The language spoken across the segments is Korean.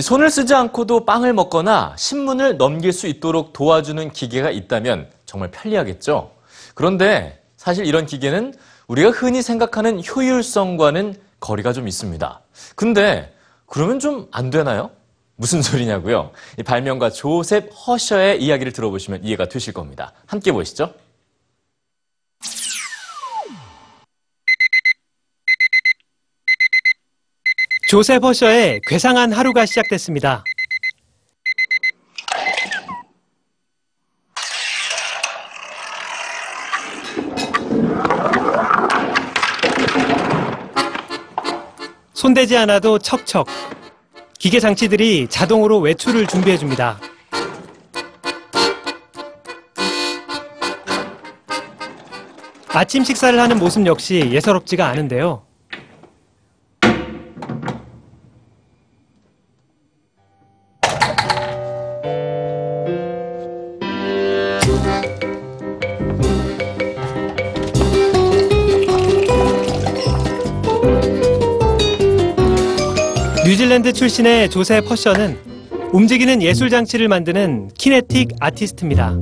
이 손을 쓰지 않고도 빵을 먹거나 신문을 넘길 수 있도록 도와주는 기계가 있다면 정말 편리하겠죠. 그런데 사실 이런 기계는 우리가 흔히 생각하는 효율성과는 거리가 좀 있습니다. 근데 그러면 좀 안 되나요? 무슨 소리냐고요? 이 발명가 조셉 허셔의 이야기를 들어보시면 이해가 되실 겁니다. 함께 보시죠. 조셉 허셔의 괴상한 하루가 시작됐습니다. 손대지 않아도 척척. 기계 장치들이 자동으로 외출을 준비해 줍니다. 아침 식사를 하는 모습 역시 예사롭지가 않은데요. 뉴질랜드 출신의 조셉 허셔는 움직이는 예술 장치를 만드는 키네틱 아티스트입니다.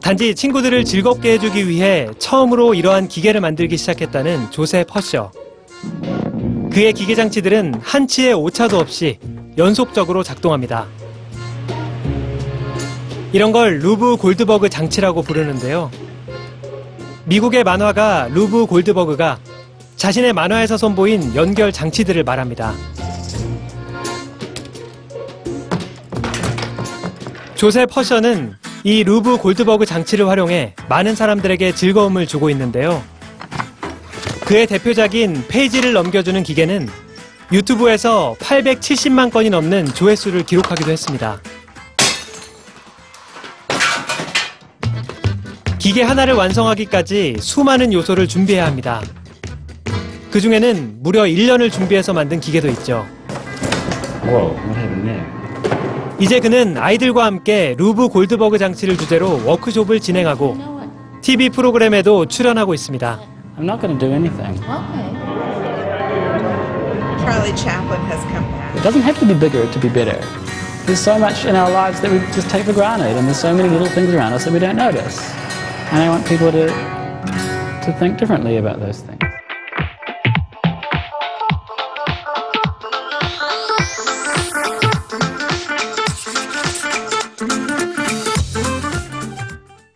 단지 친구들을 즐겁게 해주기 위해 처음으로 이러한 기계를 만들기 시작했다는 조셉 허셔. 그의 기계 장치들은 한치의 오차도 없이 연속적으로 작동합니다. 이런 걸 루브 골드버그 장치라고 부르는데요. 미국의 만화가 루브 골드버그가 자신의 만화에서 선보인 연결 장치들을 말합니다. 조셉 허셔는 이 루브 골드버그 장치를 활용해 많은 사람들에게 즐거움을 주고 있는데요. 그의 대표작인 페이지를 넘겨주는 기계는 유튜브에서 870만 건이 넘는 조회수를 기록하기도 했습니다. 기계 하나를 완성하기까지 수많은 요소를 준비해야 합니다. 그 중에는 무려 1년을 준비해서 만든 기계도 있죠. Happened there? 이제 그는 아이들과 함께 루브 골드버그 장치를 주제로 워크숍을 진행하고 TV 프로그램에도 출연하고 있습니다. I'm not going to do anything. Okay. Charlie Chaplin has come back. It doesn't have to be bigger to be better. There's so much in our lives that we just take for granted, and there's so many little things around us that we don't notice. And I want people to, to think differently about those things.